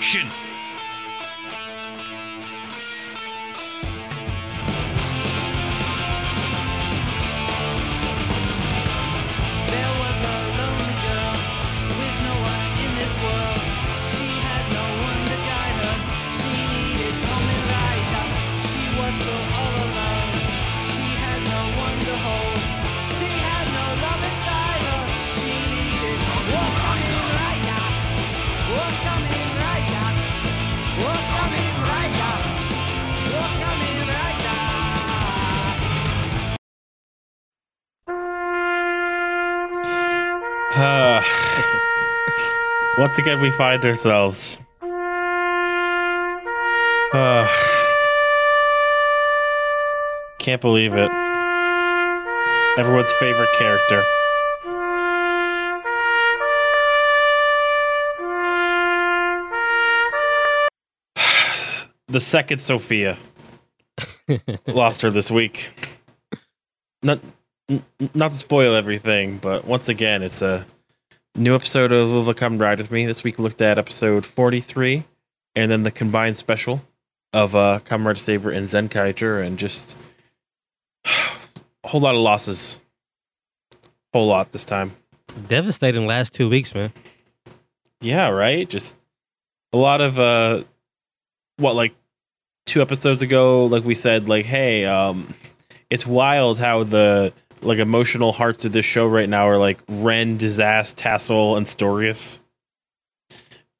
Shin. Once again, we find ourselves. Ah. Can't believe it. Everyone's favorite character. the second Sophia lost her this week. Not not to spoil everything, but once again, it's a new episode of Will Come Ride with Me. This week we looked at episode 43 and then the combined special of uh Kamen Rider Saber and Zenkaiger and just a whole lot of losses. Whole lot this time. Devastating last two weeks, man. Yeah, right? Just a lot of uh what like two episodes ago like we said like hey, um it's wild how the like emotional hearts of this show right now are like Ren, Disaster, Tassel, and Storious.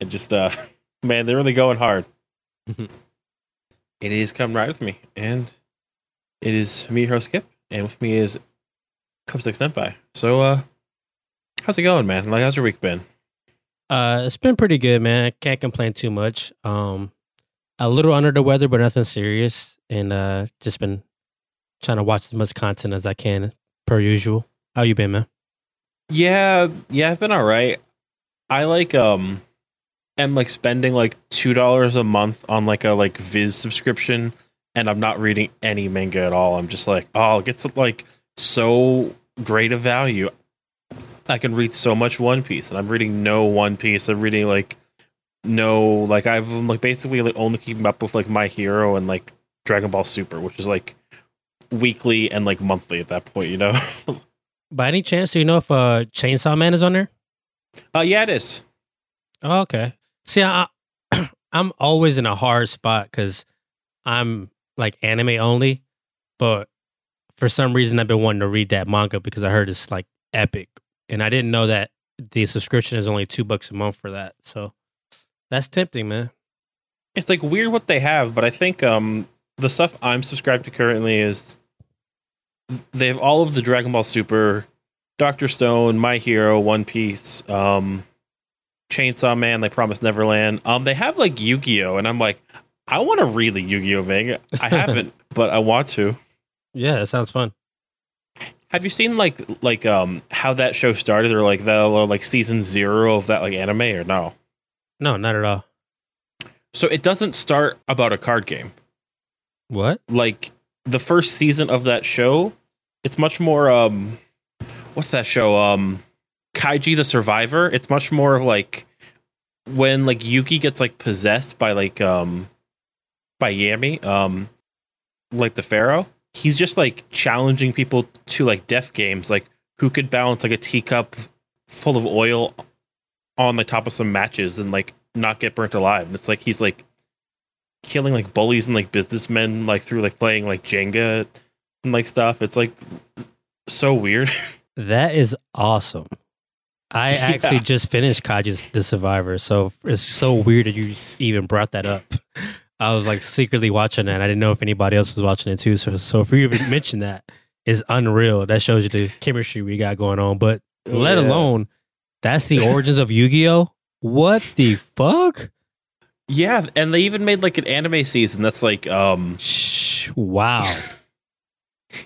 And just uh man, they're really going hard. it is come right with me. And it is me, your host Skip, and with me is Cup Six Senpai. So uh how's it going, man? Like how's your week been? Uh, it's been pretty good, man. I can't complain too much. Um, a little under the weather, but nothing serious, and uh, just been trying to watch as much content as I can, per usual. How you been, man? Yeah, yeah, I've been all right. I like um am like spending like two dollars a month on like a like Viz subscription and I'm not reading any manga at all. I'm just like, oh, it gets like so great a value. I can read so much One Piece and I'm reading no One Piece. I'm reading like no like I've like basically like only keeping up with like My Hero and like Dragon Ball Super, which is like weekly and like monthly at that point, you know? By any chance, do you know if uh, Chainsaw Man is on there? uh yeah, it is. Oh, okay. See, I, I'm always in a hard spot because I'm like anime only, but for some reason I've been wanting to read that manga because I heard it's like epic, and I didn't know that the subscription is only two bucks a month for that. So that's tempting, man. it's like weird what they have, but I think um the stuff I'm subscribed to currently is they have all of the Dragon Ball Super, Doctor Stone, My Hero, One Piece, um, Chainsaw Man, The Promised Neverland. Um, they have like Yu Gi Oh, and I'm like, I want to read the Yu Gi Oh manga. I haven't, but I want to. Yeah, it sounds fun. Have you seen like like um how that show started, or like the like season zero of that like anime, or no? No, not at all. So it doesn't start about a card game. What? like the first season of that show it's much more um what's that show? Um kaiji the survivor. It's much more of like when like Yugi gets like possessed by like um by yami um like the pharaoh. He's just like challenging people to like death games. Like who could balance like a teacup full of oil on the top of some matches and like not get burnt alive? And it's like he's like killing like bullies and like businessmen like through like playing like Jenga and like stuff. It's like so weird. That is awesome. I Yeah. actually just finished Kaiji's The Survivor, so it's so weird that you even brought that up. I was like secretly watching that. I didn't know if anybody else was watching it too. So, so for you to mention that is unreal. That shows you the chemistry we got going on. But let Yeah. alone that's the origins of Yu-Gi-Oh. What the fuck? yeah, and they even made like an anime season that's like um Shh, Wow.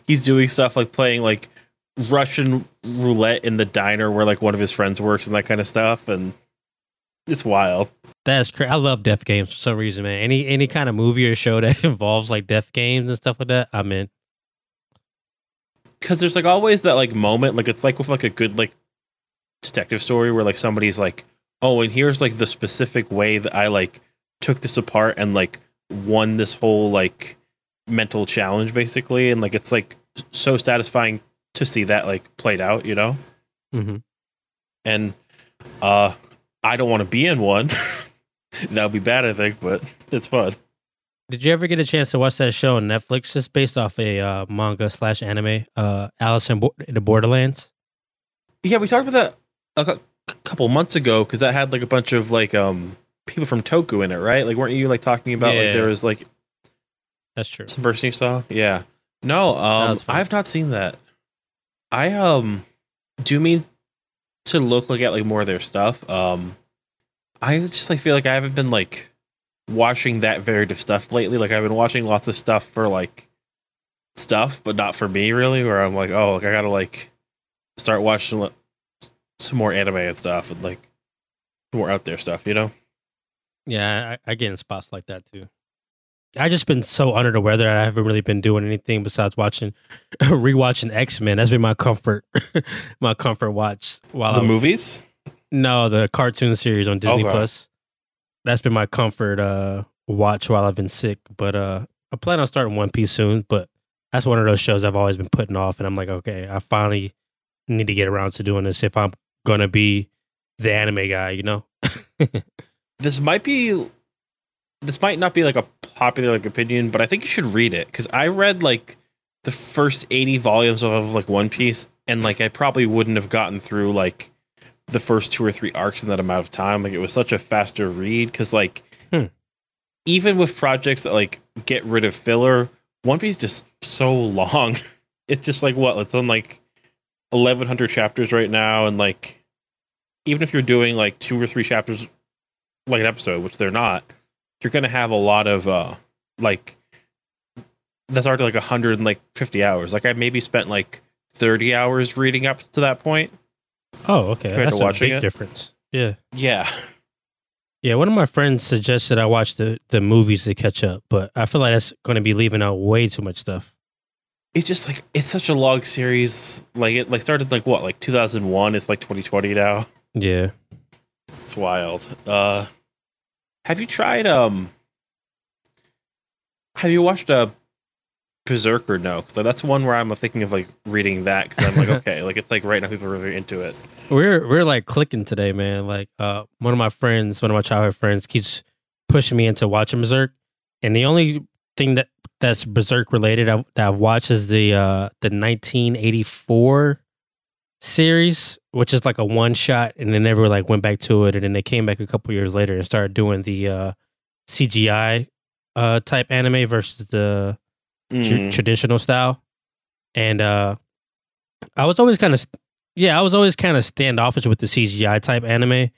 He's doing stuff like playing like Russian roulette in the diner where like one of his friends works and that kind of stuff and it's wild. That's crazy. I love death games for some reason, man. Any any kind of movie or show that involves like death games and stuff like that, I'm in. because there's like always that like moment like it's like with like a good like detective story where like somebody's like oh, and here's like the specific way that I like took this apart and like won this whole like mental challenge basically and like it's like so satisfying to see that like played out, you know? hmm And uh I don't want to be in one. that would be bad, I think, but it's fun. Did you ever get a chance to watch that show on Netflix? It's based off a uh, manga slash anime, uh, Alice in, Bo- in the Borderlands. Yeah, we talked about that a couple months ago because that had like a bunch of like um people from Toku in it, right? Like, weren't you like talking about Yeah. like there was like That's true. some person you saw? Yeah. No, um. I've not seen that. I um do mean to look like at like more of their stuff. Um, I just like feel like I haven't been like watching that varied of stuff lately. Like I've been watching lots of stuff for like stuff, but not for me really. Where I'm like, oh, like I gotta like start watching like, some more anime and stuff and like more out there stuff, you know? Yeah, I, I get in spots like that too. I just been so under the weather. I haven't really been doing anything besides watching, rewatching X Men. That's been my comfort, my comfort watch. While the I- movies. No, the cartoon series on Disney Okay. Plus. That's been my comfort uh watch while I've been sick. But uh I plan on starting One Piece soon, but that's one of those shows I've always been putting off and I'm like, okay, I finally need to get around to doing this if I'm gonna be the anime guy, you know? this might be this might not be like a popular like opinion but i think you should read it because i read like the first 80 volumes of like one piece and like i probably wouldn't have gotten through like the first two or three arcs in that amount of time. Like it was such a faster read because like Hmm. even with projects that like get rid of filler one piece is just so long. It's just like what? It's on like 1100 chapters right now and like even if you're doing like two or three chapters like an episode, which they're not, you're gonna have a lot of uh like that's already like a hundred and like fifty hours. Like I maybe spent like thirty hours reading up to that point. Oh, okay. Compared to That's a big it? difference. Yeah. Yeah. Yeah, one of my friends suggested I watch the, the movies to catch up, but I feel like that's going to be leaving out way too much stuff. It's just like it's such a long series. Like it like started like what, like two thousand one, it's like twenty twenty now. Yeah. It's wild. Uh have you tried um have you watched uh Berserk or no? Because that's one where I'm thinking of like reading that because I'm like, okay, like it's like right now people are really into it. We're we're like clicking today, man. Like uh one of my friends, one of my childhood friends keeps pushing me into watching Berserk. And the only thing that that's Berserk related I, that I've watched is the uh the 1984 series, which is like a one shot and they never like went back to it and then they came back a couple years later and started doing the uh CGI uh type anime versus the tr- Mm. traditional style. And uh I was always kind of yeah, I was always kind of standoffish with the CGI type anime.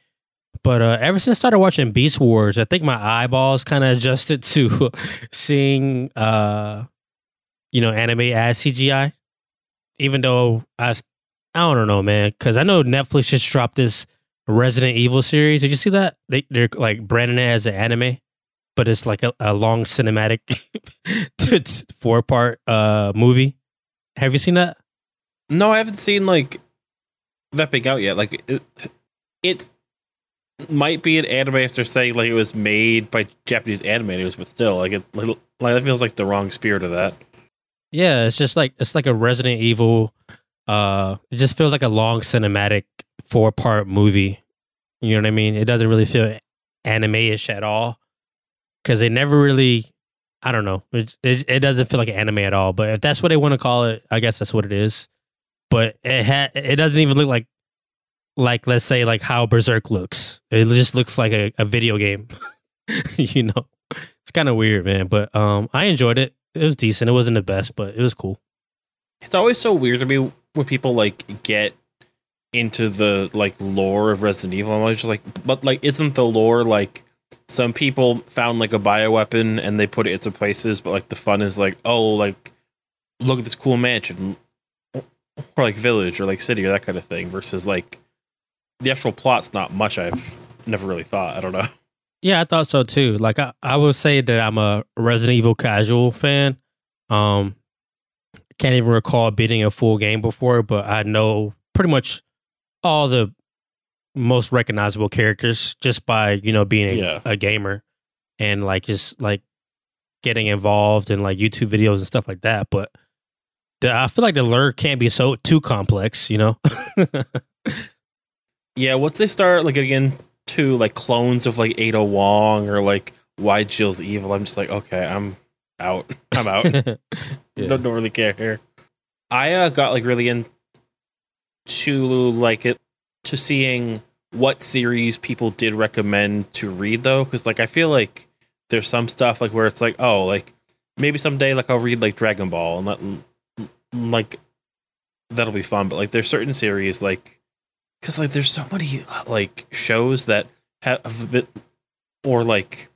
But uh ever since I started watching Beast Wars, I think my eyeballs kind of adjusted to seeing uh you know, anime as CGI. Even though I I don't know, man, cuz I know Netflix just dropped this Resident Evil series. Did you see that? They they're like branding it as an anime, but it's like a, a long cinematic four part uh movie. Have you seen that? No, I haven't seen like that big out yet. Like it, it might be an anime if they're saying like it was made by Japanese animators, but still, like it like, like that feels like the wrong spirit of that. Yeah, it's just like it's like a Resident Evil. Uh, it just feels like a long cinematic four part movie. You know what I mean? It doesn't really feel anime ish at all because they never really. I don't know. It, it it doesn't feel like anime at all. But if that's what they want to call it, I guess that's what it is. But it ha- it doesn't even look like like let's say like how Berserk looks. It just looks like a, a video game. you know, it's kind of weird, man. But um, I enjoyed it. It was decent. It wasn't the best, but it was cool. It's always so weird to me when people like get into the like lore of Resident Evil. I'm always just like, but like, isn't the lore like some people found like a bioweapon and they put it in some places, but like the fun is like, oh, like look at this cool mansion or like village or like city or that kind of thing versus like the actual plot's not much I've never really thought. I don't know. Yeah, I thought so too. Like I, I would say that I'm a Resident Evil casual fan. Um can't even recall beating a full game before, but I know pretty much all the most recognizable characters just by you know being a, Yeah. a gamer and like just like getting involved in like YouTube videos and stuff like that. But the, I feel like the lure can't be so too complex, you know. Yeah, once they start like getting into like clones of like Ada Wong or like why Jill's evil, I'm just like, okay, I'm out. I'm out. Yeah. don't, don't really care here. I uh, got like really into like it to seeing what series people did recommend to read though, because like I feel like there's some stuff like where it's like, oh, like maybe someday like I'll read like Dragon Ball and let, like that'll be fun. But like there's certain series like because like there's so many like shows that have a bit or like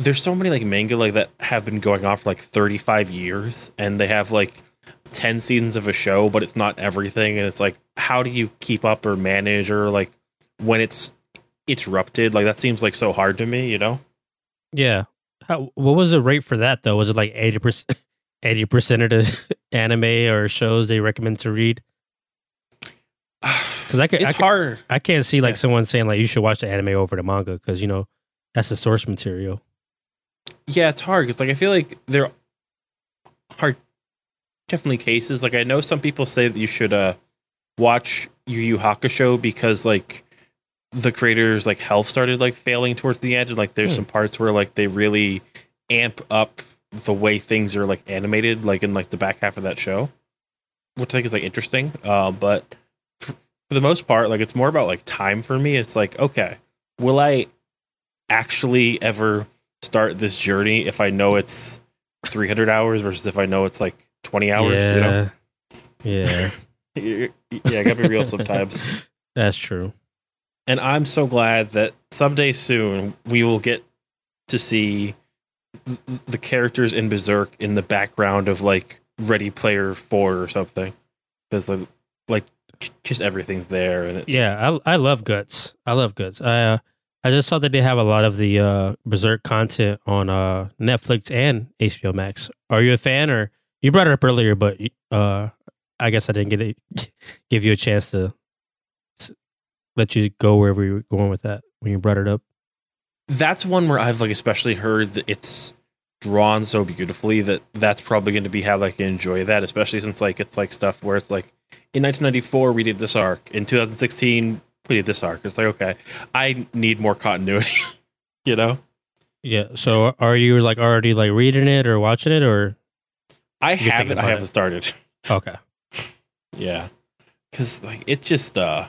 there's so many like manga like that have been going on for like 35 years and they have like 10 seasons of a show but it's not everything and it's like how do you keep up or manage or like when it's interrupted like that seems like so hard to me you know Yeah. How, what was the rate for that though? Was it like eighty percent, eighty percent of the anime or shows they recommend to read? Because I could, it's I, could hard I can't see like Yeah. someone saying like you should watch the anime over the manga because you know that's the source material. Yeah it's hard because like i feel like there are definitely cases like i know some people say that you should uh watch yu yu hakusho because like the creators like health started like failing towards the end and like there's Hmm. some parts where like they really amp up the way things are like animated like in like the back half of that show which i think is like interesting uh but for, for the most part like it's more about like time for me it's like okay will i actually ever start this journey if i know it's 300 hours versus if i know it's like 20 hours yeah, you know yeah, yeah gotta be real sometimes that's true. and I'm so glad that someday soon we will get to see th- the characters in Berserk in the background of like Ready Player Four or something, because like, like just everything's there and it, Yeah, I I love guts. I love guts. I uh, I just saw that they have a lot of the uh, Berserk content on uh, Netflix and HBO Max. Are you a fan, or you brought it up earlier, but uh, I guess I didn't get it, give you a chance to s- let you go wherever you were going with that when you brought it up. that's one where I've like especially heard that it's drawn so beautifully that that's probably going to be how I can enjoy that, especially since like it's like stuff where it's like in 1994 we did this arc, in 2016 we this arc. It's like okay, I need more continuity, you know. Yeah. So are you like already like reading it or watching it or I haven't. I haven't it. started. okay? Yeah, because like it's just. uh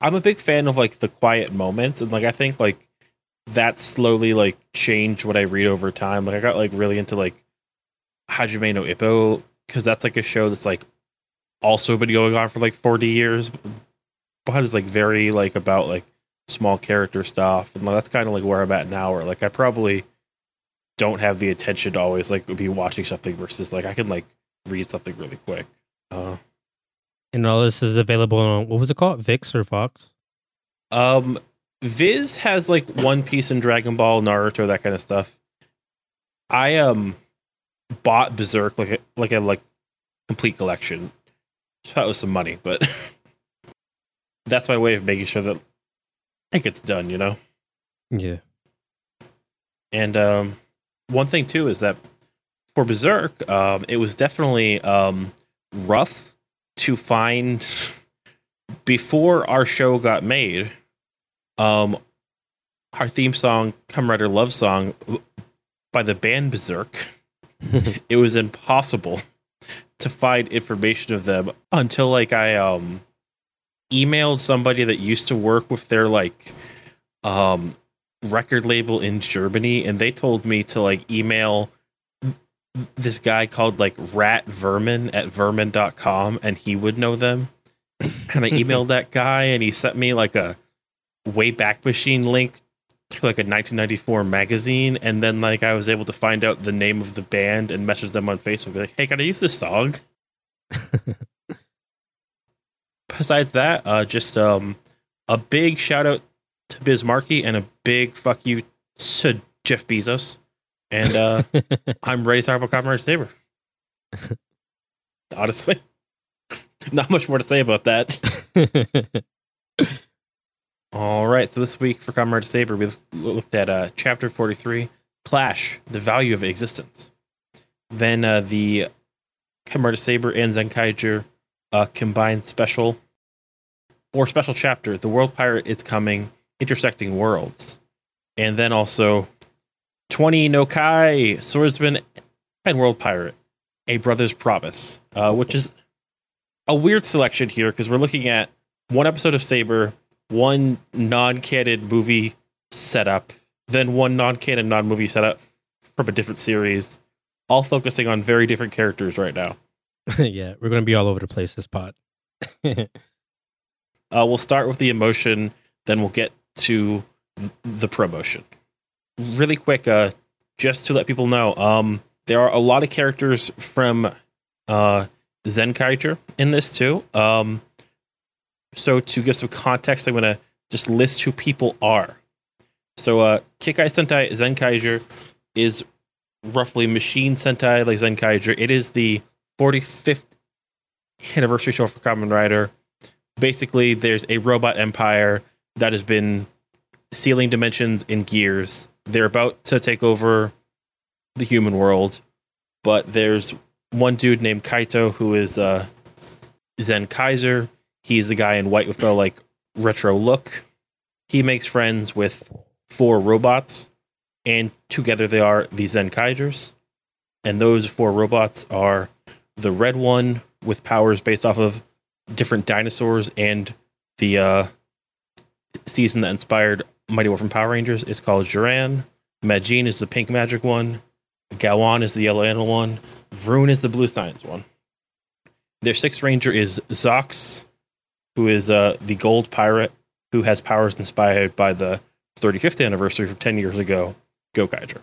I'm a big fan of like the quiet moments, and like I think like that slowly like changed what I read over time. Like I got like really into like Hajime no Ippo because that's like a show that's like also been going on for like 40 years, but it's like very like about like small character stuff, and that's kind of like where I'm at now. Where like I probably don't have the attention to always like be watching something versus like I can like read something really quick. Uh, And all this is available on what was it called, Vix or Fox? um, Viz has like One Piece and Dragon Ball, Naruto, that kind of stuff. I um bought Berserk like a, like a like complete collection. So that was some money, but that's my way of making sure that it gets done. You know. Yeah. And um, one thing too is that for Berserk, um, it was definitely um, rough to find before our show got made. Um, our theme song, "Come Rider Love Song," by the band Berserk. it was impossible to find information of them until like I um emailed somebody that used to work with their like um record label in Germany and they told me to like email this guy called like Rat Vermin at vermin.com and he would know them. And I emailed that guy and he sent me like a Wayback Machine link to like a 1994 magazine and then like I was able to find out the name of the band and message them on Facebook be like, "Hey, can I use this song?" Besides that, uh just um a big shout out to Biz Markie and a big fuck you to Jeff Bezos. And uh I'm ready to talk about Rider Saber. Honestly. Not much more to say about that. All right. So this week for Kamen Rider Saber, we looked at uh, chapter 43, Clash, the value of existence. Then uh, the Kamen Rider Saber and Zenkaiger uh, combined special or special chapter, The World Pirate is Coming, Intersecting Worlds. And then also 20 No Kai, Swordsman and World Pirate, A Brother's Promise, uh, which is a weird selection here because we're looking at one episode of Saber, one non-canon movie setup, then one non-canon non-movie setup from a different series, all focusing on very different characters right now. yeah, we're gonna be all over the place this pot. Uh, we'll start with the emotion, then we'll get to the promotion. Really quick, uh, just to let people know, um, there are a lot of characters from uh, Zenkaiger in this too. Um, so to give some context, I'm gonna just list who people are. So uh, Kikai Sentai Zenkaiger is roughly Machine Sentai like Zenkaiger. It is the 45th anniversary show for Kamen Rider. Basically there's a robot empire that has been sealing dimensions in gears. They're about to take over the human world but there's one dude named kaito who is uh Zenkaizer. He's the guy in white with the like retro look. He makes friends with four robots and together they are the zen kaisers and those four robots are the red one with powers based off of different dinosaurs and the uh, season that inspired Mighty Morphin Power Rangers is called Juran. Majin is the pink magic one. Gaon is the yellow animal one. Vroon is the blue science one. Their sixth ranger is Zox, who is uh, the gold pirate who has powers inspired by the 35th anniversary from 10 years ago, Gokaiger.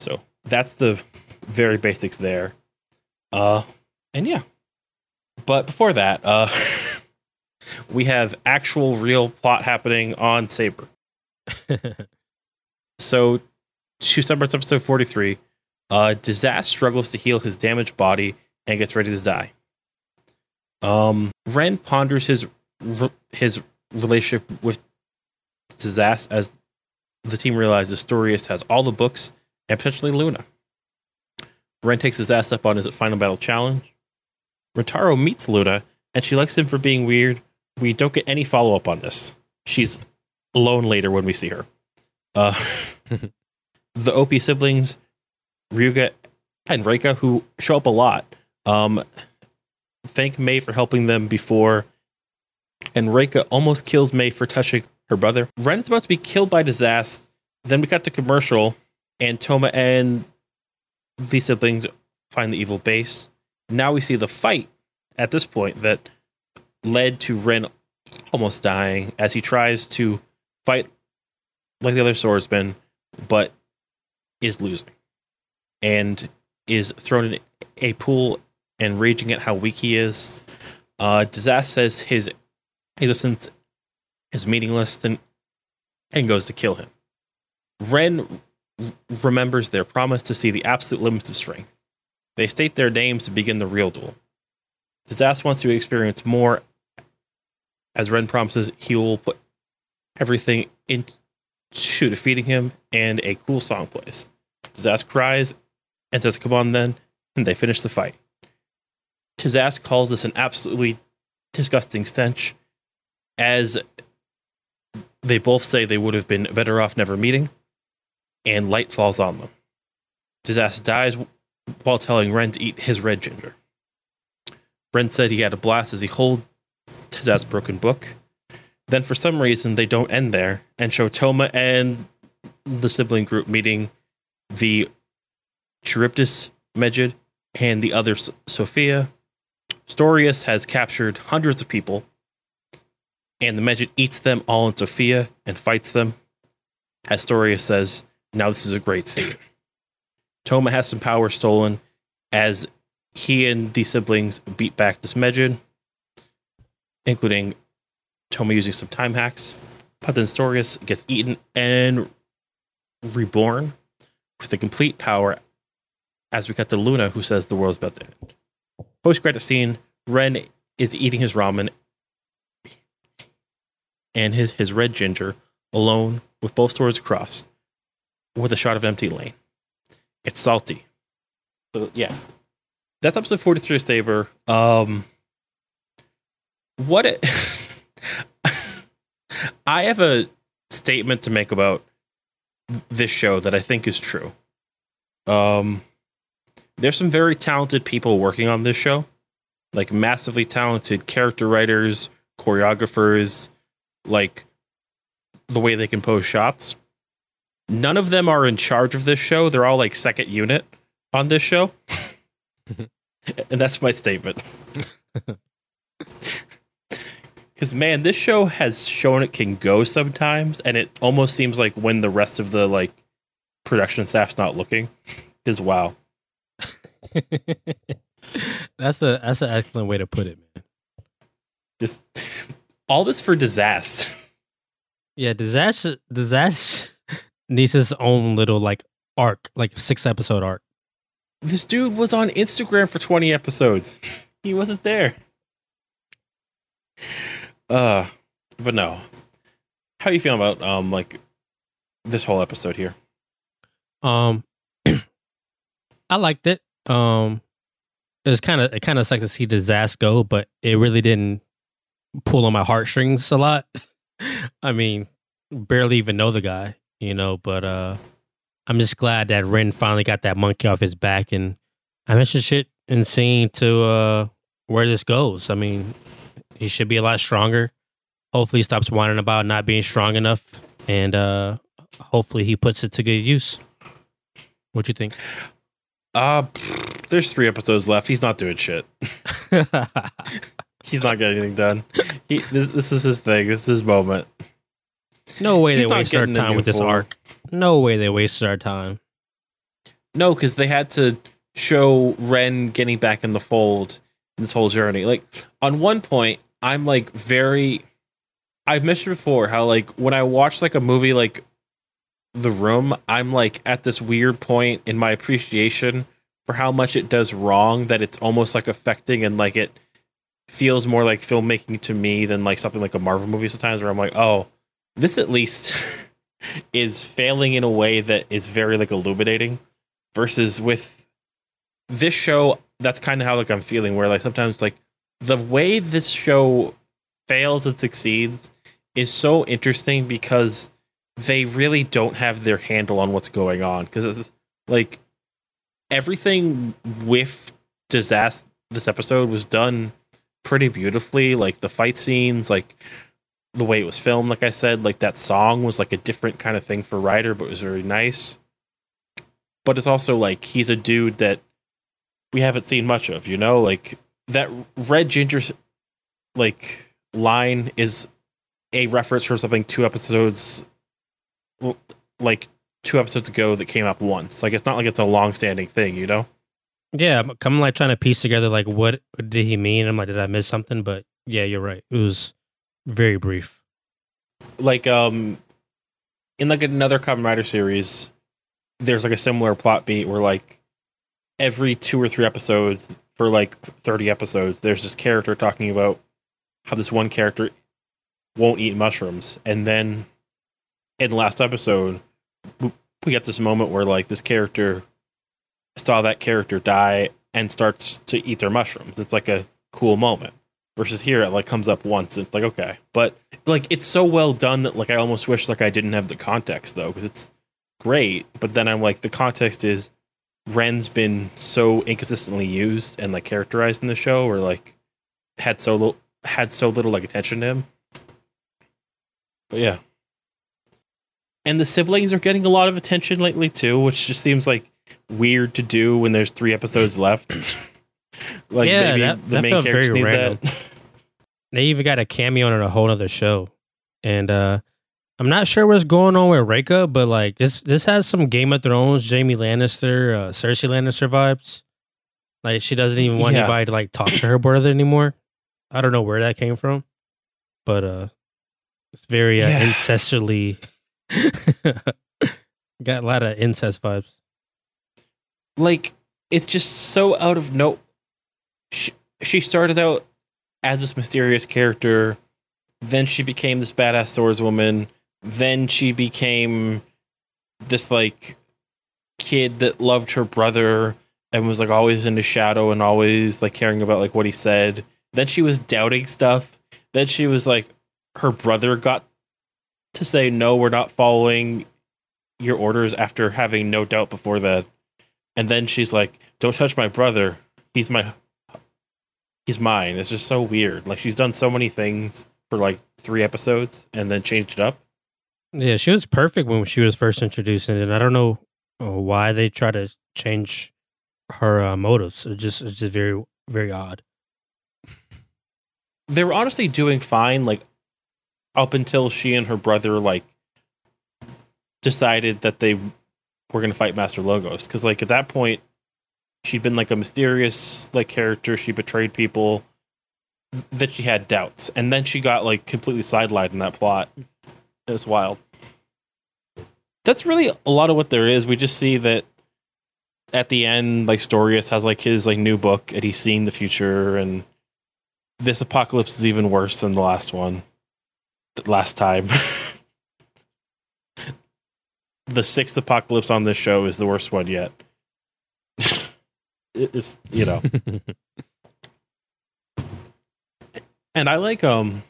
So that's the very basics there. Uh, and yeah. But before that, uh, we have actual real plot happening on Saber. So, two Suburbs episode 43, uh, Disaster struggles to heal his damaged body and gets ready to die. Um, Ren ponders his his relationship with Disaster as the team realizes Storious has all the books and potentially Luna. Ren takes his ass up on his final battle challenge. Rotaro meets Luna and she likes him for being weird. We don't get any follow up on this. She's alone later when we see her. Uh, the OP siblings, Ryuga and Reika, who show up a lot, um, thank May for helping them before, and Reika almost kills May for touching her brother. Ren is about to be killed by disaster. Then we cut to commercial, and Toma and the siblings find the evil base. Now we see the fight at this point that led to Ren almost dying as he tries to fight like the other swordsman, but is losing and is thrown in a pool and raging at how weak he is. Uh, Disaster says his existence is meaningless and, and goes to kill him. Ren remembers their promise to see the absolute limits of strength. They state their names to begin the real duel. Disaster wants to experience more, as Ren promises he will put everything into defeating him, and a cool song plays. Disaster cries and says, Come on then, and they finish the fight. Tizas calls this an absolutely disgusting stench, as they both say they would have been better off never meeting, and light falls on them. Tizas dies while telling Ren to eat his red ginger. Ren said he had a blast as he hold Tizas' broken book. Then, for some reason, they don't end there and show Toma and the sibling group meeting the Charybdis Megid and the other Sophia. Storious has captured hundreds of people, and the Megid eats them all in Sophia and fights them. As Storious says, now this is a great scene. Toma has some power stolen as he and the siblings beat back this Megid, including Toma using some time hacks. But then Storious gets eaten and reborn with the complete power as we cut to Luna, who says the world's about to end. Post credit scene Ren is eating his ramen. and his, his red ginger alone with both swords across with a shot of empty lane. It's salty. So yeah. That's episode 43 of Saber. Um what it I have a statement to make about this show that I think is true. Um there's some very talented people working on this show. Like massively talented character writers, choreographers, like the way they compose shots. None of them are in charge of this show. They're all like second unit on this show. and that's my statement. Because, man, this show has shown it can go sometimes. And it almost seems like when the rest of the like production staff's not looking is wow. that's a that's an excellent way to put it, man. Just all this for disaster. Yeah, disaster disaster his own little like arc, like six episode arc. This dude was on Instagram for 20 episodes. He wasn't there. Uh, but no. How you feeling about um like this whole episode here? Um, I liked it. Um, it was kind of it kind of sucks to see disaster go, but it really didn't pull on my heartstrings a lot. I mean, barely even know the guy, you know, but uh, I'm just glad that Ren finally got that monkey off his back, and I'm interested in seeing to uh where this goes. I mean, he should be a lot stronger. Hopefully, he stops whining about not being strong enough, and uh, hopefully, he puts it to good use. What you think? Uh there's three episodes left. He's not doing shit. He's not getting anything done. He this, this is his thing. This is his moment. No way He's they wasted our time with this form. arc. No way they wasted our time. No, because they had to show Ren getting back in the fold in this whole journey. Like on one point, I'm like very I've mentioned before how like when I watch like a movie like The Room, I'm like at this weird point in my appreciation for how much it does wrong that it's almost like affecting and like it feels more like filmmaking to me than like something like a Marvel movie sometimes where I'm like, oh, this at least is failing in a way that is very like illuminating versus with this show that's kind of how like i'm feeling where like sometimes like the way this show fails and succeeds is so interesting because they really don't have their handle on what's going on because it's like everything with disaster this episode was done pretty beautifully like the fight scenes like the way it was filmed like i said like that song was like a different kind of thing for Rider but it was very nice but it's also like he's a dude that we haven't seen much of, you know? Like that red ginger like line is a reference from something two episodes like two episodes ago that came up once. Like it's not like it's a long-standing thing, you know? Yeah, I'm, I'm like trying to piece together like what did he mean? I'm like, did I miss something? But yeah, you're right. It was very brief. Like um in like another Kamen Rider series, there's like a similar plot beat where like every two or three episodes for like 30 episodes, there's this character talking about how this one character won't eat mushrooms. And then in the last episode, we we get this moment where like this character saw that character die and starts to eat their mushrooms. It's like a cool moment. Versus here, it like comes up once. It's like okay, but like it's so well done that like I almost wish like I didn't have the context though, because it's great. But then I'm like the context is Ren's been so inconsistently used and like characterized in the show, or like had so little had so little like attention to him. But yeah, and the siblings are getting a lot of attention lately too, which just seems like weird to do when there's three episodes left. like Yeah, maybe that- the that main felt characters very need random. that. They even got a cameo on a whole other show. And uh I'm not sure what's going on with Reika, but like this this has some Game of Thrones, Jaime Lannister, uh, Cersei Lannister vibes. Like she doesn't even want Yeah. anybody to like talk to her brother anymore. I don't know where that came from, but uh, it's very uh, Yeah. ancestrally. got a lot of incest vibes. like it's just so out of no she, she started out as this mysterious character Then she became this badass swordswoman. Then she became this like kid that loved her brother and was like always in the shadow and always like caring about like what he said. Then she was doubting stuff. Then she was like her brother got to say no, we're not following your orders after having no doubt before that. And then she's like, "Don't touch my brother. He's my he's mine." It's just so weird. Like she's done so many things for like 3 episodes and then changed it up. Yeah, she was perfect when she was first introduced, and I don't know uh, why they try to change her uh, motives. It's just it's just very very odd. they were honestly doing fine like up until she and her brother like decided that they were going to fight master logos because like at that point she'd been like a mysterious like character she betrayed people that she had doubts and then she got like completely sidelined in that plot it was wild that's really a lot of what there is we just see that at the end like Storious has like his like new book and he's seeing the future and this apocalypse is even worse than the last one. The last time. the sixth apocalypse on this show is the worst one yet. It's you know. and I like um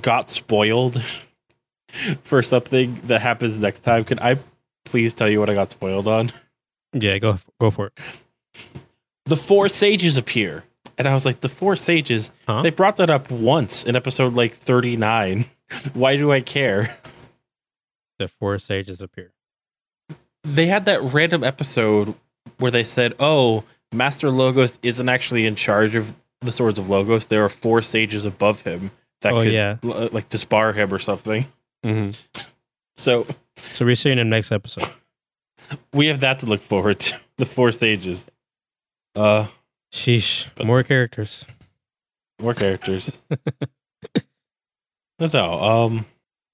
got spoiled for something that happens next time. Can I please tell you what I got spoiled on? yeah, go go for it. The four sages appear. And I was like, the four sages, Huh? they brought that up once in episode like 39. Why do I care? The four sages appear. They had that random episode where they said, oh, Master Logos isn't actually in charge of the Swords of Logos. There are four sages above him that Oh, could yeah. l- like disbar him or something. hmm So So we're seeing him next episode. we have that to look forward to. The four stages. Uh Sheesh, more characters. more characters. no, no. Um,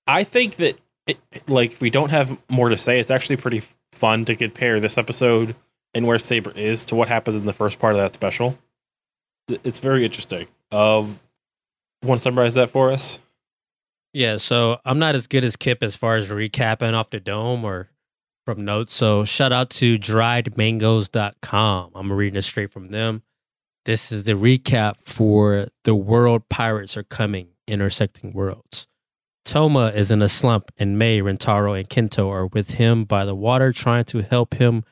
I think that it, like we don't have more to say. It's actually pretty fun to compare this episode and where Saber is to what happens in the first part of that special. It's very interesting. Um, want to summarize that for us? Yeah, so I'm not as good as Kip as far as recapping off the dome or from notes. So shout out to driedmangoes.com. I'm reading it straight from them. This is the recap for The World Pirates Are Coming, Intersecting Worlds. Toma is in a slump, and May, Rentaro, and Kento are with him by the water trying to help him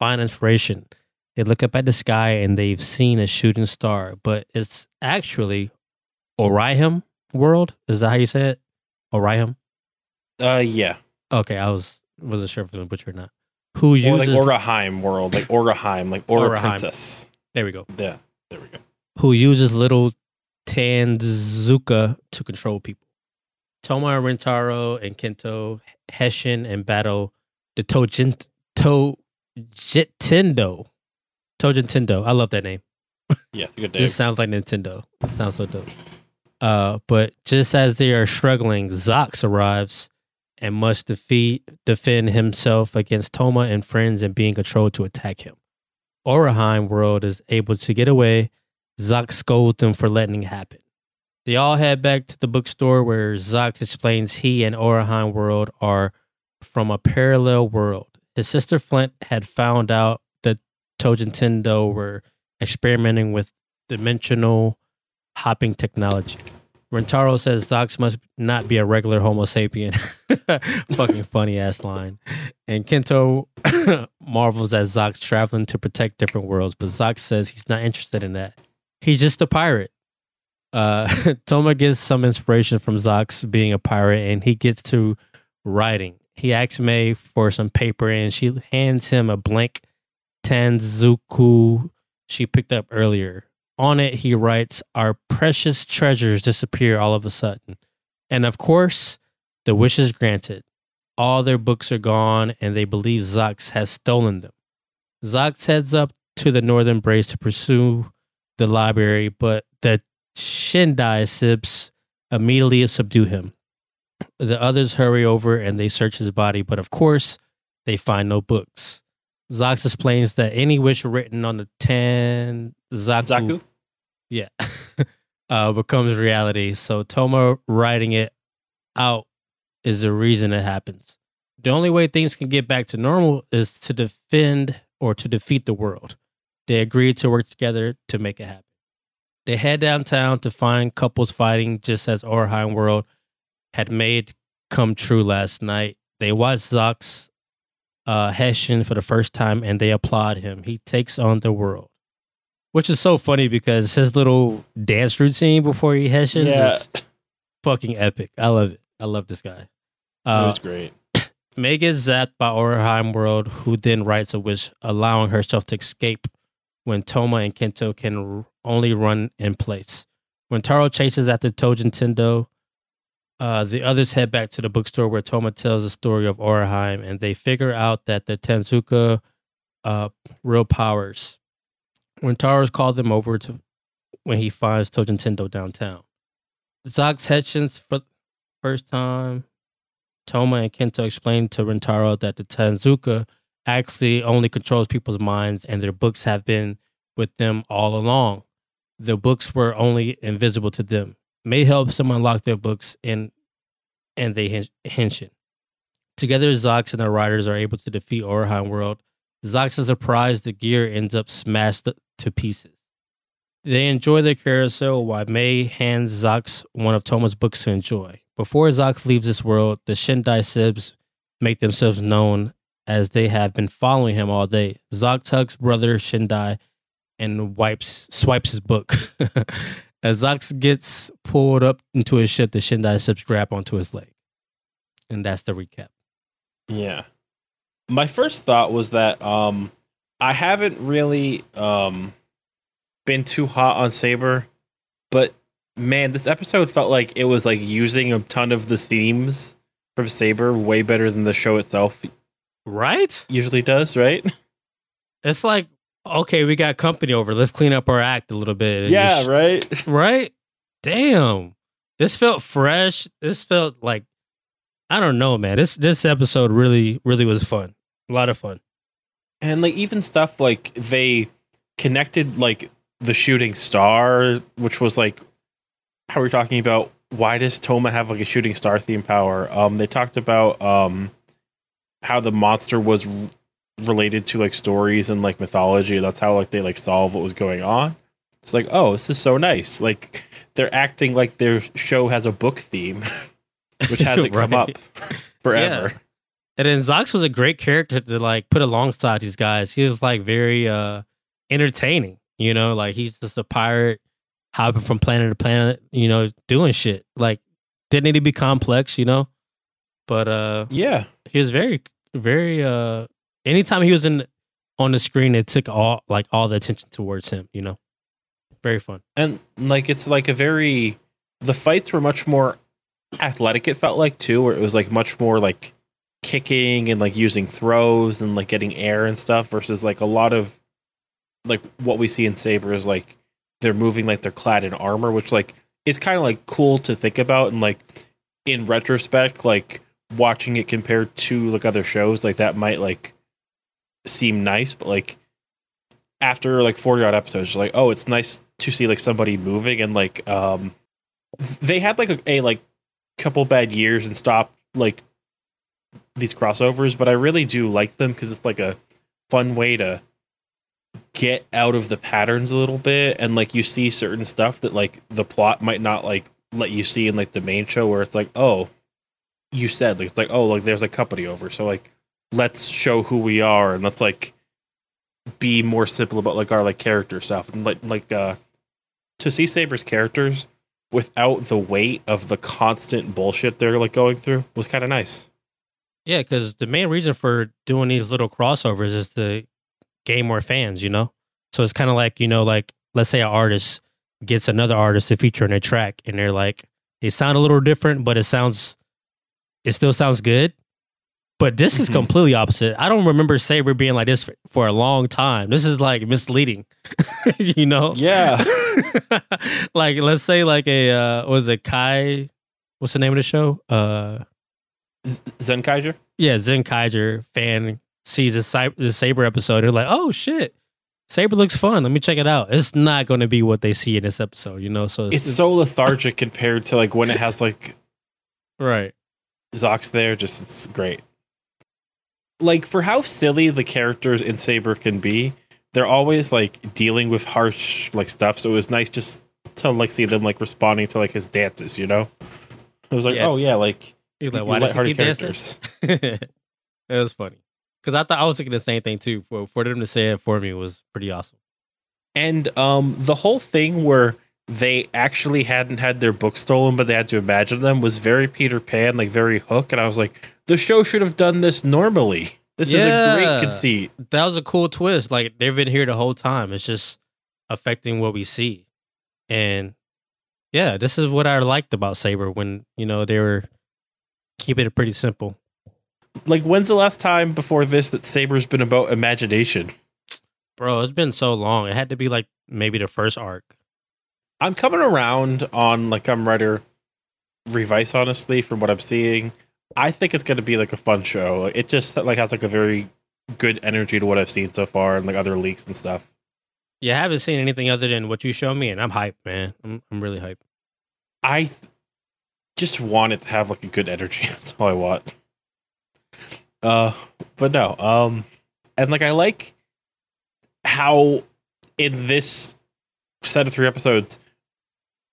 find inspiration. They look up at the sky and they've seen a shooting star, but it's actually Orion world. Is that how you say it? Orion? Uh, yeah. Okay, I was wasn't sure if it was butcher or not. Who Or like uses Oraheim world, like Oraheim, like Aura. Princess. there we go. Yeah, there we go. Who uses little Tanzuka to control people. Toma, Rentaro, and Kento henshin and battle the Tojin Tojitendo. Tojintendo. I love that name. Yeah, it's a good name. Just sounds like Nintendo. It sounds so dope. Uh, but just as they are struggling, Zox arrives and must defeat defend himself against Toma and friends and being controlled to attack him. Oraheim world is able to get away. Zox scolds them for letting it happen. They all head back to the bookstore where Zox explains he and Oraheim world are from a parallel world. His sister Flint had found out that Tojintendo were experimenting with dimensional hopping technology. Rentaro says Zox must not be a regular Homo sapien. Fucking funny ass line. And Kento marvels at Zox traveling to protect different worlds, but Zox says he's not interested in that. He's just a pirate. Uh, Toma gets some inspiration from Zox being a pirate, and he gets to writing. He asks May for some paper, and she hands him a blank Tanzuku she picked up earlier. On it, he writes, Our precious treasures disappear all of a sudden. And of course, the wish is granted. All their books are gone, and they believe Zox has stolen them. Zox heads up to the northern brace to pursue the library, but the Shindai Sips immediately subdue him. The others hurry over and they search his body, but of course, they find no books. Zox explains that any wish written on the ten Zaku, Zaku? yeah, uh, becomes reality. So Toma writing it out is the reason it happens. The only way things can get back to normal is to defend or to defeat the world. They agreed to work together to make it happen. They head downtown to find couples fighting just as Orheim World had made come true last night. They watch Zox uh, henshin for the first time and they applaud him. He takes on the world, which is so funny because his little dance routine before he henshins Yeah. is fucking epic. I love it. I love this guy. Uh, was great. May gets zapped by Orihime World, who then writes a wish allowing herself to escape when Toma and Kento can r- only run in place. When Taro chases after Tojitendo, uh, the others head back to the bookstore where Toma tells the story of Orihime and they figure out that the Tanzaku uh, real powers. When Taro's called them over to when he finds Tojitendo downtown. Zox henshins for the first time Toma and Kento explain to Rintaro that the Tanzaku actually only controls people's minds and their books have been with them all along. The books were only invisible to them. May help them unlock their books and and they hench, henshin. Together, Zox and the riders are able to defeat Orihime World. Zox is surprised the gear ends up smashed to pieces. They enjoy their carousel while May hands Zox one of Toma's books to enjoy. Before Zox leaves this world, the Shindai Sibs make themselves known as they have been following him all day. Zox hugs brother Shindai and wipes swipes his book. as Zox gets pulled up into his ship, the Shindai Sibs grab onto his leg. And that's the recap. Yeah. My first thought was that um I haven't really um been too hot on Saber, but man, this episode felt like it was like using a ton of the themes from Saber way better than the show itself Right? usually does, right? It's like, okay, we got company over. Let's clean up our act a little bit. yeah, just- right. right? Damn. This felt fresh. This felt like I don't know, man. This this episode really really was fun. A lot of fun. And like even stuff like they connected like the shooting star, which was like how we're talking about why does Toma have like a shooting star theme power? Um, they talked about um how the monster was related to like stories and like mythology. That's how like they like solve what was going on. It's like, oh, this is so nice. Like they're acting like their show has a book theme, which hasn't come up Right. forever. And then Zox was a great character to like put alongside these guys. He was like very uh entertaining, you know, like he's just a pirate hopping from planet to planet, you know, doing shit. Like didn't need to be complex, you know? But uh Yeah. he was very very uh anytime he was in on the screen it took all like all the attention towards him you know? Very fun. And like it's like a very the fights were much more athletic it felt like too where it was like much more like kicking and like using throws and like getting air and stuff versus like a lot of like what we see in saber is like they're moving like they're clad in armor which like is kind of like cool to think about and like in retrospect like watching it compared to like other shows like that might like seem nice but like after like 40 odd episodes like oh it's nice to see like somebody moving and like um they had like a, a like couple bad years and stopped like these crossovers but i really do like them because it's like a fun way to get out of the patterns a little bit and like you see certain stuff that like the plot might not like let you see in like the main show where it's like oh you said like it's like oh like there's a company over. So like let's show who we are and let's like be more simple about like our like character stuff. And like like uh to see Saber's characters without the weight of the constant bullshit they're like going through was kind of nice. yeah because the main reason for doing these little crossovers is to gain more fans you know? So it's kind of like you know like let's say an artist gets another artist to feature in a track and they're like it sound a little different but it sounds it still sounds good but this is Mhm. completely opposite i don't remember saber being like this for, for a long time this is like misleading you know Yeah. like let's say like a uh was it Kai what's the name of the show? Uh Zenkaizer? yeah, Zenkaizer fan sees the, Cy- the Saber episode they're like, "Oh shit. Saber looks fun. Let me check it out. It's not going to be what they see in this episode, you know. So it's, It's so lethargic compared to like when it has like right. Zox there. Just it's great. Like for how silly the characters in Saber can be, they're always like dealing with harsh like stuff. So it was nice just to like see them like responding to like his dances. You know, it was like, Yeah. oh yeah, like He's like, why does he lighthearted keep dancing? characters. it was funny because I thought I was thinking the same thing too. For for them to say it for me was pretty awesome. And um, the whole thing where they actually hadn't had their books stolen, but they had to imagine them was very Peter Pan, like very Hook. And I was like, the show should have done this normally. This is a great conceit. That was a cool twist. Like they've been here the whole time. It's just affecting what we see, and yeah, this is what I liked about Saber when you know they were keeping it pretty simple. Like, when's the last time before this that Saber's been about imagination? Bro, it's been so long. It had to be like maybe the first arc. I'm coming around on like I'm Rider Revice, honestly, from what I'm seeing. I think it's gonna be like a fun show. It just like has like a very good energy to what I've seen so far and like other leaks and stuff. Yeah, I haven't seen anything other than what you showed me, and I'm hyped, man. I'm I'm really hyped. I th- just want it to have like a good energy. That's all I want. Uh, but no. Um, and like I like how in this set of three episodes,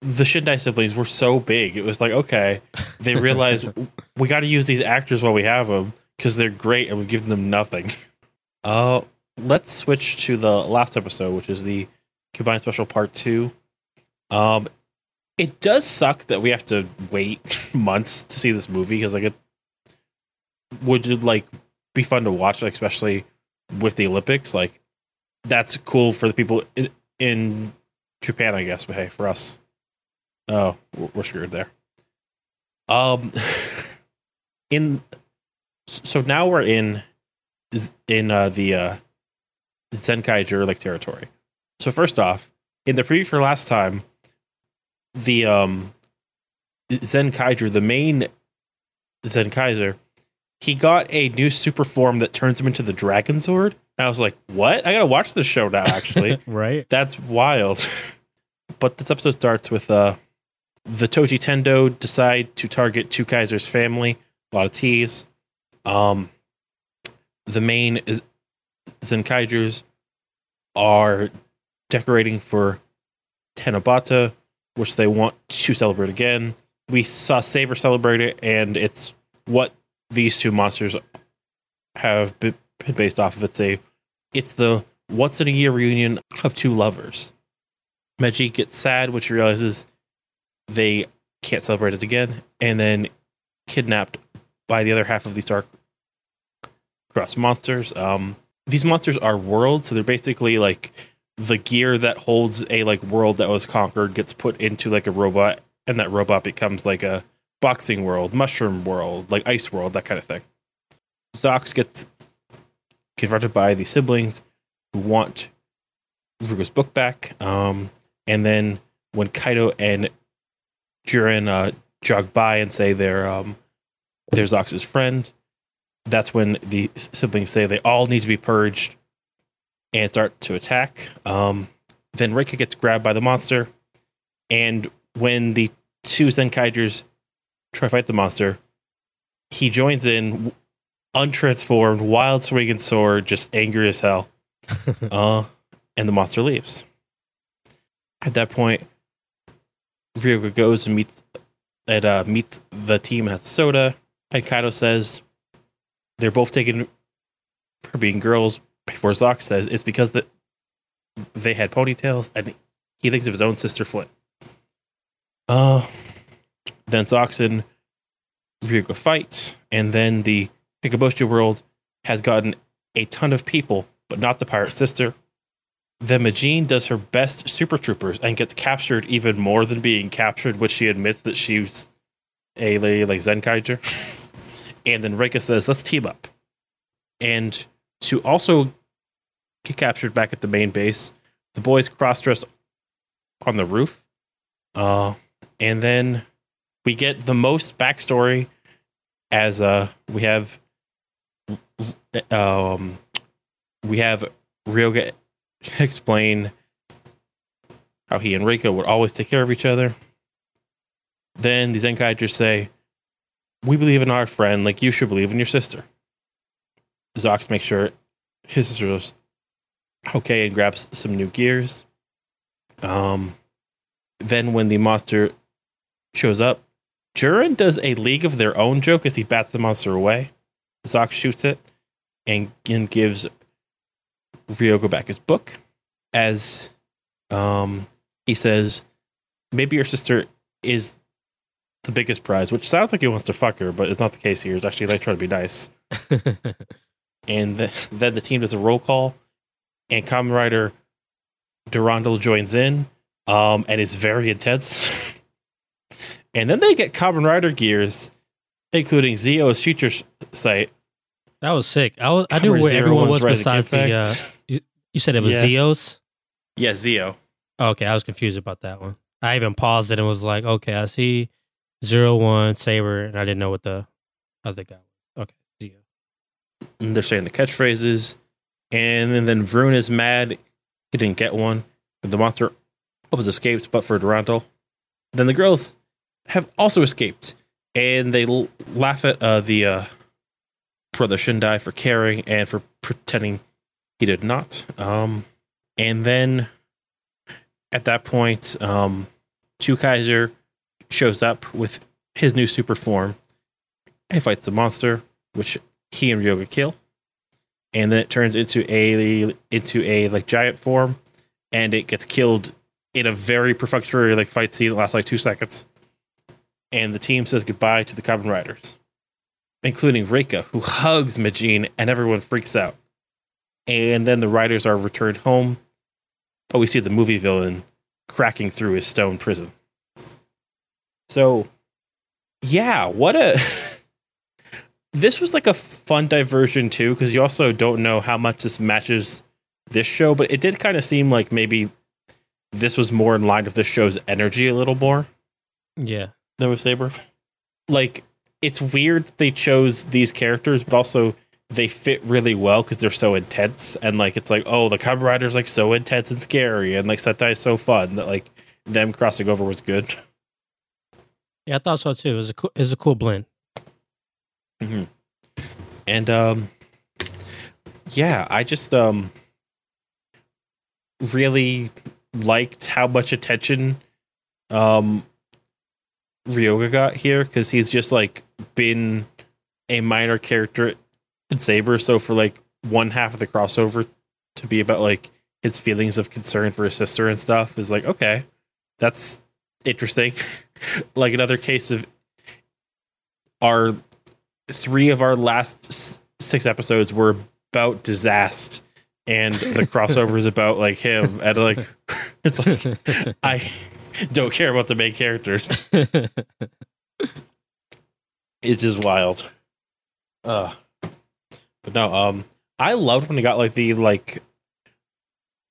the Shindai siblings were so big. It was like okay, they realized we got to use these actors while we have them because they're great and we've given them nothing. Uh, let's switch to the last episode, which is the combined special part two. Um, it does suck that we have to wait months to see this movie because like it would it like be fun to watch, like, especially with the Olympics. Like that's cool for the people in, in Japan, I guess. But hey, for us, oh, we're, we're screwed there. Um, in so now we're in in uh, the uh, Zenkaiger like territory. So first off, in the preview for last time, the um Zenkaizer, the main Zenkaizer, he got a new super form that turns him into the Dragon Sword. And I was like, what? I gotta watch this show now, actually. right? That's wild. but this episode starts with uh the Tojitendo decide to target two Kaiser's family. A lot of T's. Um the main is Zenkaigers are decorating for Tanabata, which they want to celebrate again. We saw Saber celebrate it, and it's what these two monsters have been based off of. It's a, it's the once in a year reunion of two lovers. Meji gets sad which realizes they can't celebrate it again, and then kidnapped by the other half of these dark cross monsters. Um, these monsters are worlds, so they're basically like the gear that holds a like world that was conquered gets put into like a robot, and that robot becomes like a boxing world, mushroom world, like ice world, that kind of thing. Zox gets confronted by the siblings who want Ryoga's book back. Um, and then when Kaito and Juran uh, jog by and say they're um, they're Zox's friend, that's when the siblings say they all need to be purged and start to attack. Um, then Reika gets grabbed by the monster, and when the two Zenkaigers try to fight the monster, he joins in, untransformed, wild swinging sword, just angry as hell. uh, and the monster leaves. At that point, Ryoga goes and meets and uh, meets the team and has soda. And Kaito says they're both taken for being girls. Before Zox says it's because that they had ponytails, and he thinks of his own sister Flint. Uh, then Zox and Ryoga fight, and then the Hikoboshi world has gotten a ton of people, but not the pirate sister. Then Majin does her best Super Troopers and gets captured even more than being captured, which she admits that she's a lady like Zenkaiger. And then Reika says, let's team up. And to also get captured back at the main base, the boys cross dress on the roof. Uh, and then we get the most backstory as uh, we have um, we have Ryoga explain how he and Reika would always take care of each other. Then the Zenkai just say, We believe in our friend like you should believe in your sister. Zox makes sure his sister's okay and grabs some new gears. Um, then when the monster shows up, Juran does a League of Their Own joke as he bats the monster away. Zox shoots it and, and gives Ryoga back his book as um, he says, maybe your sister is the biggest prize, which sounds like he wants to fuck her, but it's not the case here. It's actually like trying to be nice. And the, then the team does a roll call, and Kamen Rider Durandal joins in um, and is very intense. and then they get Kamen Rider gears, including Zio's future sight. that was sick. I was, I knew where everyone was besides the. Uh. you, said it was Yeah. Zeos. Yeah, Zio. Okay, I was confused about that one. I even paused it and was like, okay, I see zero one saber, and I didn't know what the other guy was. Okay, Zio. And they're saying the catchphrases. And then, then Vroon is mad he didn't get one. The monster was escaped, but for Durandal. Then the girls have also escaped. And they l- laugh at uh, the uh, brother Shindai for caring and for pretending he did not. Um, and then at that point, um, Kaiser shows up with his new super form and fights the monster, which he and Ryoga kill. And then it turns into a into a like giant form, and it gets killed in a very perfunctory like fight scene that lasts like two seconds. And the team says goodbye to the Kamen Riders, including Reika, who hugs Majin, and everyone freaks out. And then the riders are returned home, but we see the movie villain cracking through his stone prison. So, yeah, what a. this was like a fun diversion too, because you also don't know how much this matches this show, but it did kind of seem like maybe this was more in line with this show's energy a little more Yeah, than with Saber. Like, it's weird that they chose these characters, but also they fit really well because they're so intense. And like, it's like, oh, the Kamen Rider's like so intense and scary, and like Sentai is so fun that like them crossing over was good. yeah, I thought so too. It was a cool, it was a cool blend. And um yeah, I just um really liked how much attention um Ryoga got here cuz he's just like been a minor character in Saber. So for like one half of the crossover to be about like his feelings of concern for his sister and stuff is like okay, that's interesting. like another case of our three of our last s- six episodes were about disaster and the crossover is about like him and like it's like i don't care about the main characters. It's just wild. Uh but no um i loved when it got like the like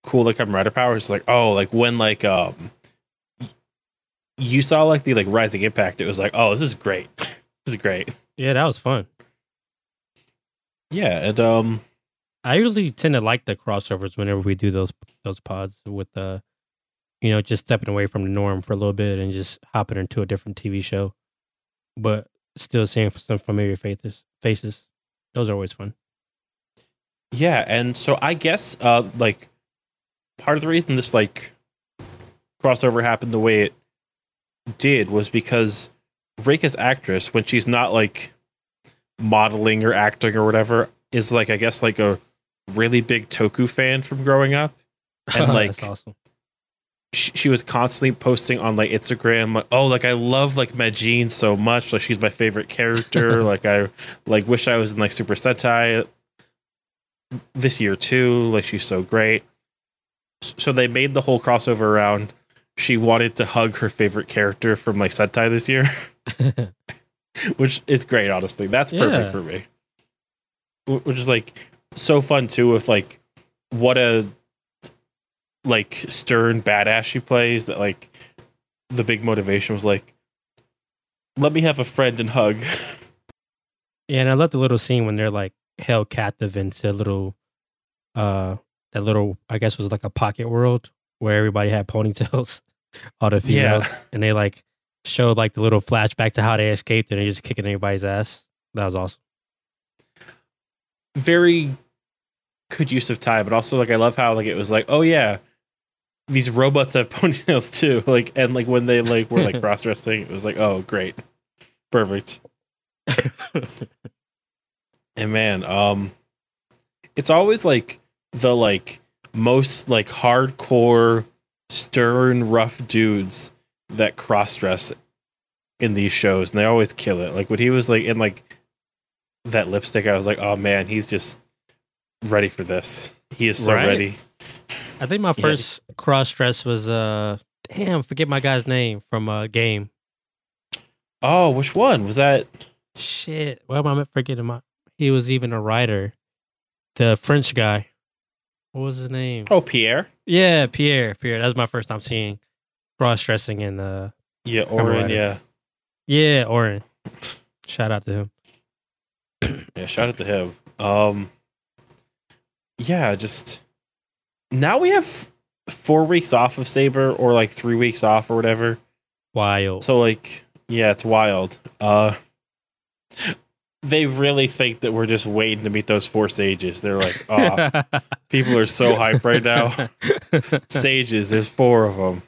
cool like Kamen Rider powers like oh like when like um you saw like the like rising impact it was like oh this is great this is great yeah, that was fun. yeah and um I usually tend to like the crossovers whenever we do those those pods with the, you know, just stepping away from the norm for a little bit and just hopping into a different TV show, but still seeing some familiar faces. Faces, those are always fun. Yeah, and so I guess uh like part of the reason this like crossover happened the way it did was because Reika's actress, when she's not like modeling or acting or whatever, is like I guess like a really big Toku fan from growing up. And, like, That's awesome. She, she was constantly posting on like Instagram, like, oh, like I love like Majin so much, like she's my favorite character. like I like wish I was in like Super Sentai this year too. Like she's so great. So they made the whole crossover around. She wanted to hug her favorite character from like Sentai this year, which is great. Honestly, that's perfect Yeah. for me. Which is like so fun too. With like what a like stern badass she plays. That like the big motivation was like, let me have a friend and hug. Yeah, and I love the little scene when they're like held captive into a little uh that little I guess was like a pocket world where everybody had ponytails, all the Yeah. and they like showed like the little flashback to how they escaped and they just kicking everybody's ass. That was awesome. very good use of time, but also like I love how like it was like, oh yeah, these robots have ponytails too. Like and like when they like were like cross dressing, it was like, oh great, perfect. And man, um, it's always like the like most like hardcore, stern, rough dudes that cross dress in these shows, and they always kill it. Like when he was like in like that lipstick, I was like, oh man, he's just ready for this. He is so Right? ready. I think my Yeah. first cross dress was uh damn, forget my guy's name from uh game. Oh, which one was that? Shit. Why am I forgetting my he was even a writer. The French guy. What was his name? Oh, Pierre. Yeah, Pierre. Pierre. That was my first time seeing cross dressing in uh Yeah, Oren. Yeah, yeah, Oren. Shout out to him. yeah. Shout out to him. Um, yeah, just now we have four weeks off of Saber, or like three weeks off, or whatever. Wild. So like, yeah, it's wild. Uh, they really think that we're just waiting to meet those four sages. They're like, oh, people are so hyped right now. Sages, there's four of them.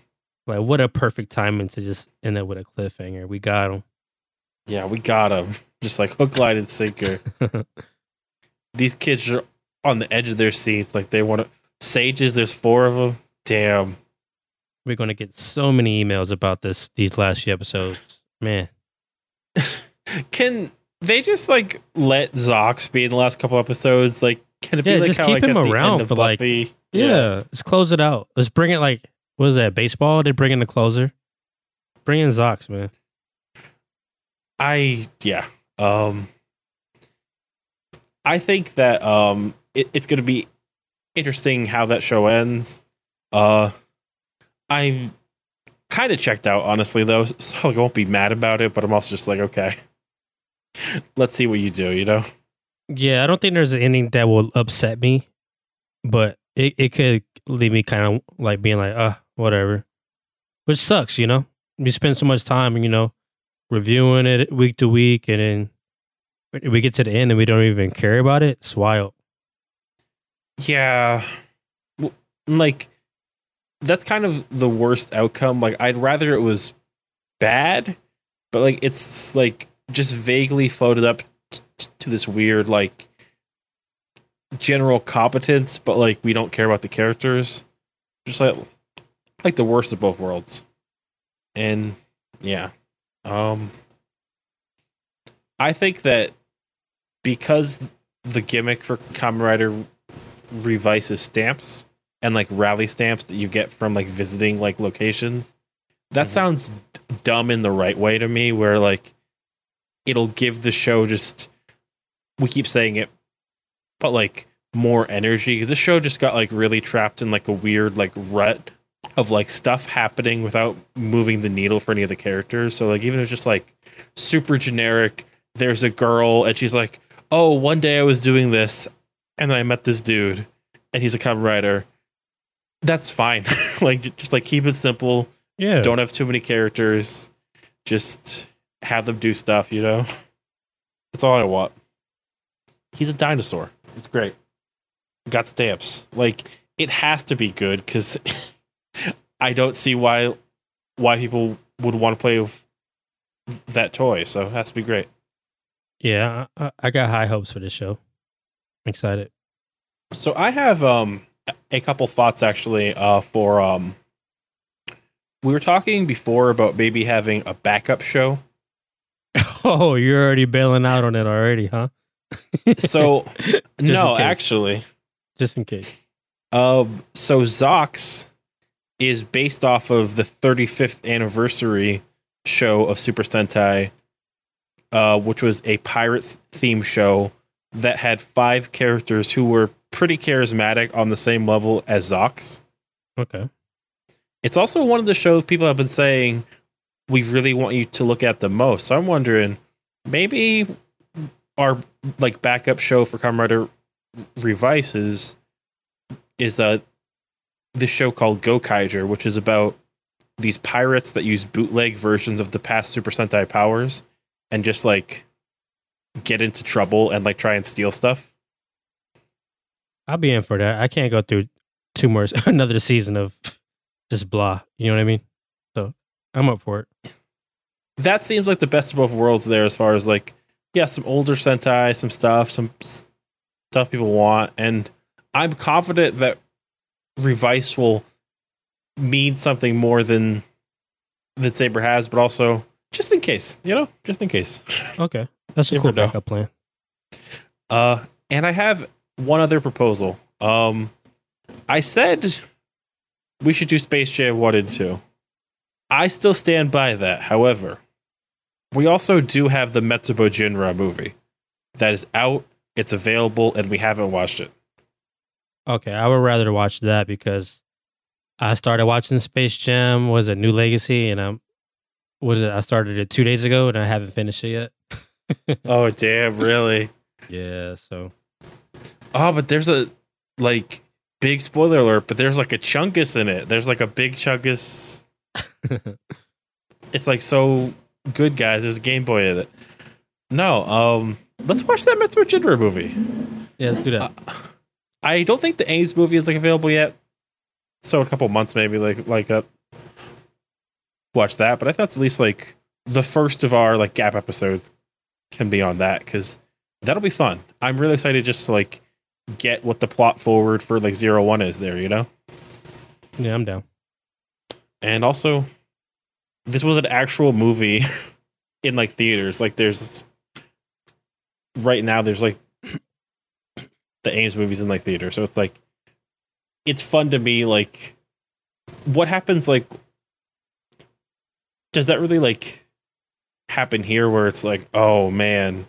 like what a perfect timing to just end up with a cliffhanger. We got them. Yeah, we got them. Just like hook, line, and sinker. These kids are on the edge of their seats. Like they want to. Sages, there's four of them. Damn. We're gonna get so many emails about this these last few episodes. Man. Can they just like let Zox be in the last couple episodes? Like, can it be like just keep like him at the around end of for, like- Buffy? Yeah. Let's close it out. Let's bring it like what is that, baseball? They bring in the closer. Bring in Zox, man. I yeah. Um I think that um it, it's gonna be interesting how that show ends. Uh I'm kind of checked out honestly though, so I won't be mad about it, but I'm also just like, okay. Let's see what you do, you know? Yeah, I don't think there's an ending that will upset me, but it, it could leave me kind of like being like, uh, whatever. Which sucks, you know? We spend so much time, you know, reviewing it week to week, and then we get to the end and we don't even care about it. It's wild. Yeah. Like that's kind of the worst outcome. Like I'd rather it was bad, but like it's like just vaguely floated up t- t- to this weird like general competence, but like we don't care about the characters. Just like like the worst of both worlds. And yeah. Um I think that because the gimmick for Kamen Rider revises stamps and like rally stamps that you get from like visiting like locations. That Mhm. sounds d- dumb in the right way to me where like it'll give the show just we keep saying it but like more energy because this show just got like really trapped in like a weird like rut of like stuff happening without moving the needle for any of the characters. So like even if it's just like super generic, there's a girl and she's like, "Oh, one day I was doing this and then I met this dude and he's a cover writer." That's fine. like just like keep it simple. Yeah. Don't have too many characters. Just have them do stuff, you know? That's all I want. He's a dinosaur. It's great. Got stamps. Like it has to be good cuz I don't see why why people would want to play with that toy. So it has to be great. yeah, I, I- I got high hopes for this show. I'm excited. So I have um a couple thoughts actually uh for um we were talking before about maybe having a backup show. Oh, you're already bailing out on it already, huh? So no, actually, just in case. um so Zox is based off of the 35th anniversary show of Super Sentai uh which was a pirates theme show that had five characters who were pretty charismatic on the same level as Zox. Okay. It's also one of the shows people have been saying we really want you to look at the most. So I'm wondering, maybe our like backup show for Comrade Rider Revice is is uh this show called Gokaiger, which is about these pirates that use bootleg versions of the past Super Sentai powers and just like get into trouble and like try and steal stuff. I'll be in for that. I can't go through two more another season of just blah. You know what I mean? I'm up for it. That seems like the best of both worlds there as far as like yeah, some older Sentai, some stuff, some stuff people want and I'm confident that Revice will mean something more than that Saber has, but also just in case, you know, just in case. Okay, that's a cool know. backup plan. Uh, and I have one other proposal. Um, I said we should do Space Jam 1 and 2. I still stand by that. However, we also do have the Metsubou Jinrai movie that is out, it's available, and we haven't watched it. Okay, I would rather watch that because I started watching Space Jam. Was a New Legacy, and I'm was it? I started it two days ago, and I haven't finished it yet. Oh, damn, really? Yeah, so Oh, but there's a, like, big spoiler alert, but there's like a Chungus in it. There's like a big Chungus. It's like so good, guys. There's a Game Boy in it. No, um, let's watch that Jinrai movie. yeah, let's do that. Uh, I don't think the A's movie is like available yet. So a couple months maybe like like uh watch that, but I thought at least like the first of our like gap episodes can be on that cuz that'll be fun. I'm really excited just to like get what the plot forward for like zero one is there, you know? yeah, I'm down. And also this was an actual movie in like theaters. Like there's right now there's like the Ames movies in like theater. So it's like it's fun to me like what happens like does that really like happen here where it's like, oh man,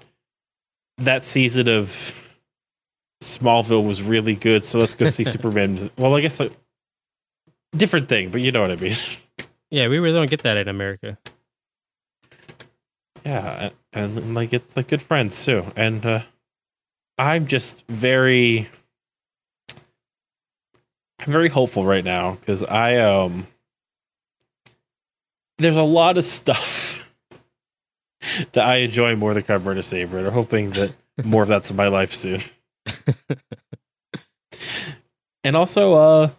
that season of Smallville was really good, so let's go see Superman. Well, I guess like different thing, but you know what I mean. Yeah, we really don't get that in America. Yeah, and, and like it's like good friends too. And uh I'm just very I'm very hopeful right now cuz I um there's a lot of stuff that I enjoy more than Rider Saber and I'm hoping that more of that's in my life soon. and also uh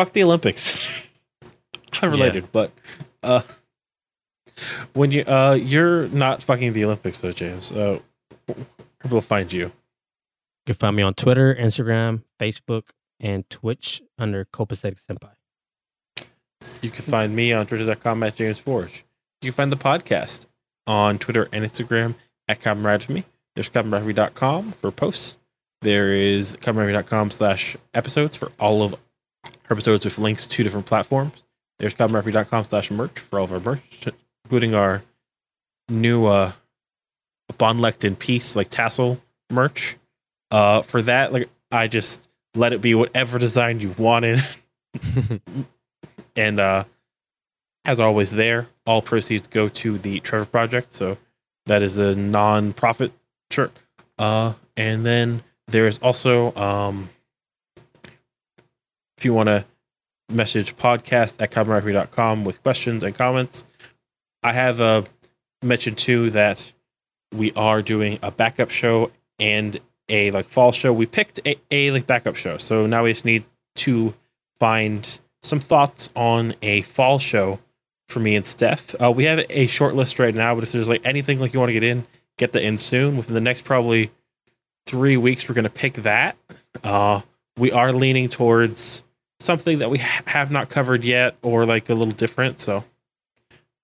fuck the Olympics. Unrelated, but uh when you uh you're not fucking the Olympics though, James. Uh will find you? You can find me on Twitter, Instagram, Facebook, and Twitch under Copacetic Senpai. You can find me on twitter.com at James Forge. You can find the podcast on Twitter and Instagram at Comrade for me. There's comradery.com for posts. There is comradery.com slash episodes for all of episodes with links to different platforms. There's comradery.com slash merch for all of our merch, including our new uh Bonlect in Peace like tassel merch. Uh for that, like I just let it be whatever design you wanted. and uh as always there all proceeds go to the trevor project so that is a non-profit shirt uh and then there is also um if you want to message podcast at comradery.com with questions and comments i have uh mentioned too that we are doing a backup show and a like fall show we picked a, a like backup show so now we just need to find some thoughts on a fall show for me and Steph. Uh, we have a short list right now, but if there's like anything like you want to get in, get that in soon. Within the next probably three weeks, we're gonna pick that. Uh, we are leaning towards something that we ha- have not covered yet, or like a little different. So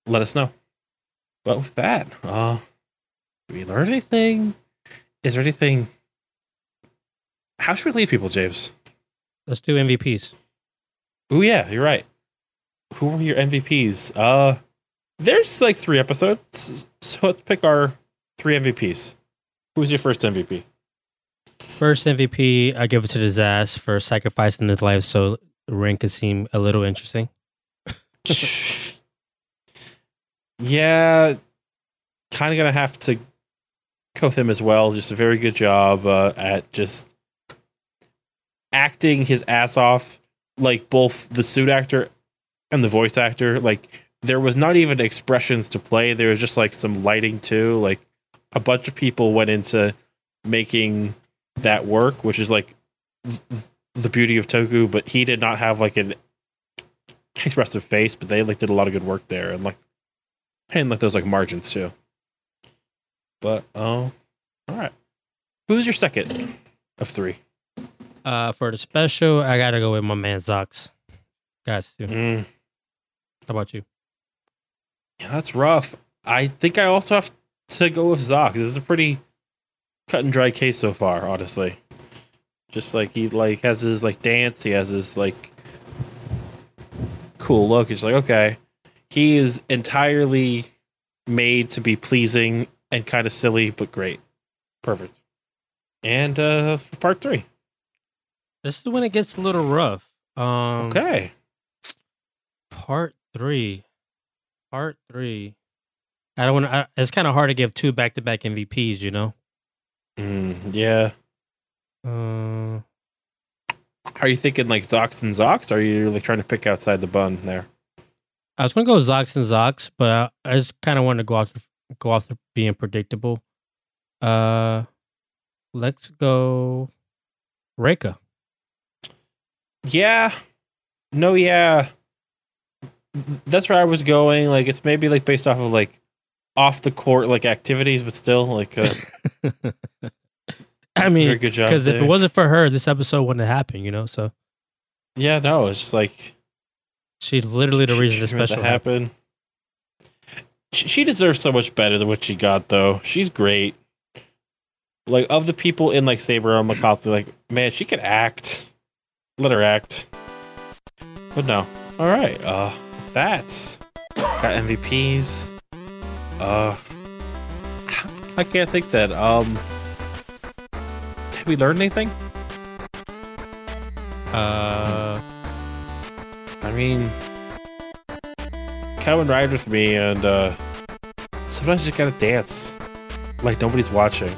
let us know. But with that, uh, did we learn anything? Is there anything? How should we leave people, James? Let's do MVPs. Oh yeah, you're right. Who were your MVPs? Uh there's like three episodes, so let's pick our three MVPs. Who was your first MVP? First MVP, I give it to Zaz for sacrificing his life so ring could seem a little interesting. yeah, kind of gonna have to go with him as well. Just a very good job uh, at just acting his ass off, like both the suit actor and the voice actor. Like there was not even expressions to play. There was just like some lighting too. Like a bunch of people went into making that work, which is like the beauty of Toku. But he did not have like an expressive face, but they like did a lot of good work there, and like and like those like margins too. But oh, all right. Who's your second of three? Uh, for the special, I gotta go with my man Zox. Guys, too. Mm, How about you? yeah, that's rough. I think I also have to go with Zox. This is a pretty cut and dry case so far, honestly. Just like he like has his like dance, he has his like cool look. It's like okay, he is entirely made to be pleasing and kind of silly, but great, perfect. And uh for part three, This is when it gets a little rough. Um, okay, Part three. Part three. I don't want to. It's kind of hard to give two back to back MVPs, you know? mm, yeah. Uh, Are you thinking like Zox and Zox? Are you like trying to pick outside the bun there? I was going to go Zox and Zox, but I, I just kind of want to go off, go off the being predictable. Uh, Let's go Reika. Yeah. No, yeah. That's where I was going. Like it's maybe like based off of like off the court like activities, but still like uh, I mean, good job. because if it wasn't for her, this episode wouldn't have happened, you know? So yeah, no, it's like she's literally the she- reason the she meant to special happened. happen. She, she deserves so much better than what she got, though. She's great. Like of the people in like Saber, I'm like man, she can act. Let her act. But no. All right. Uh, that's got MVPs. Uh, I can't think that. Um, we learn anything? Uh, I mean, come and ride with me, and uh, sometimes you gotta dance like nobody's watching.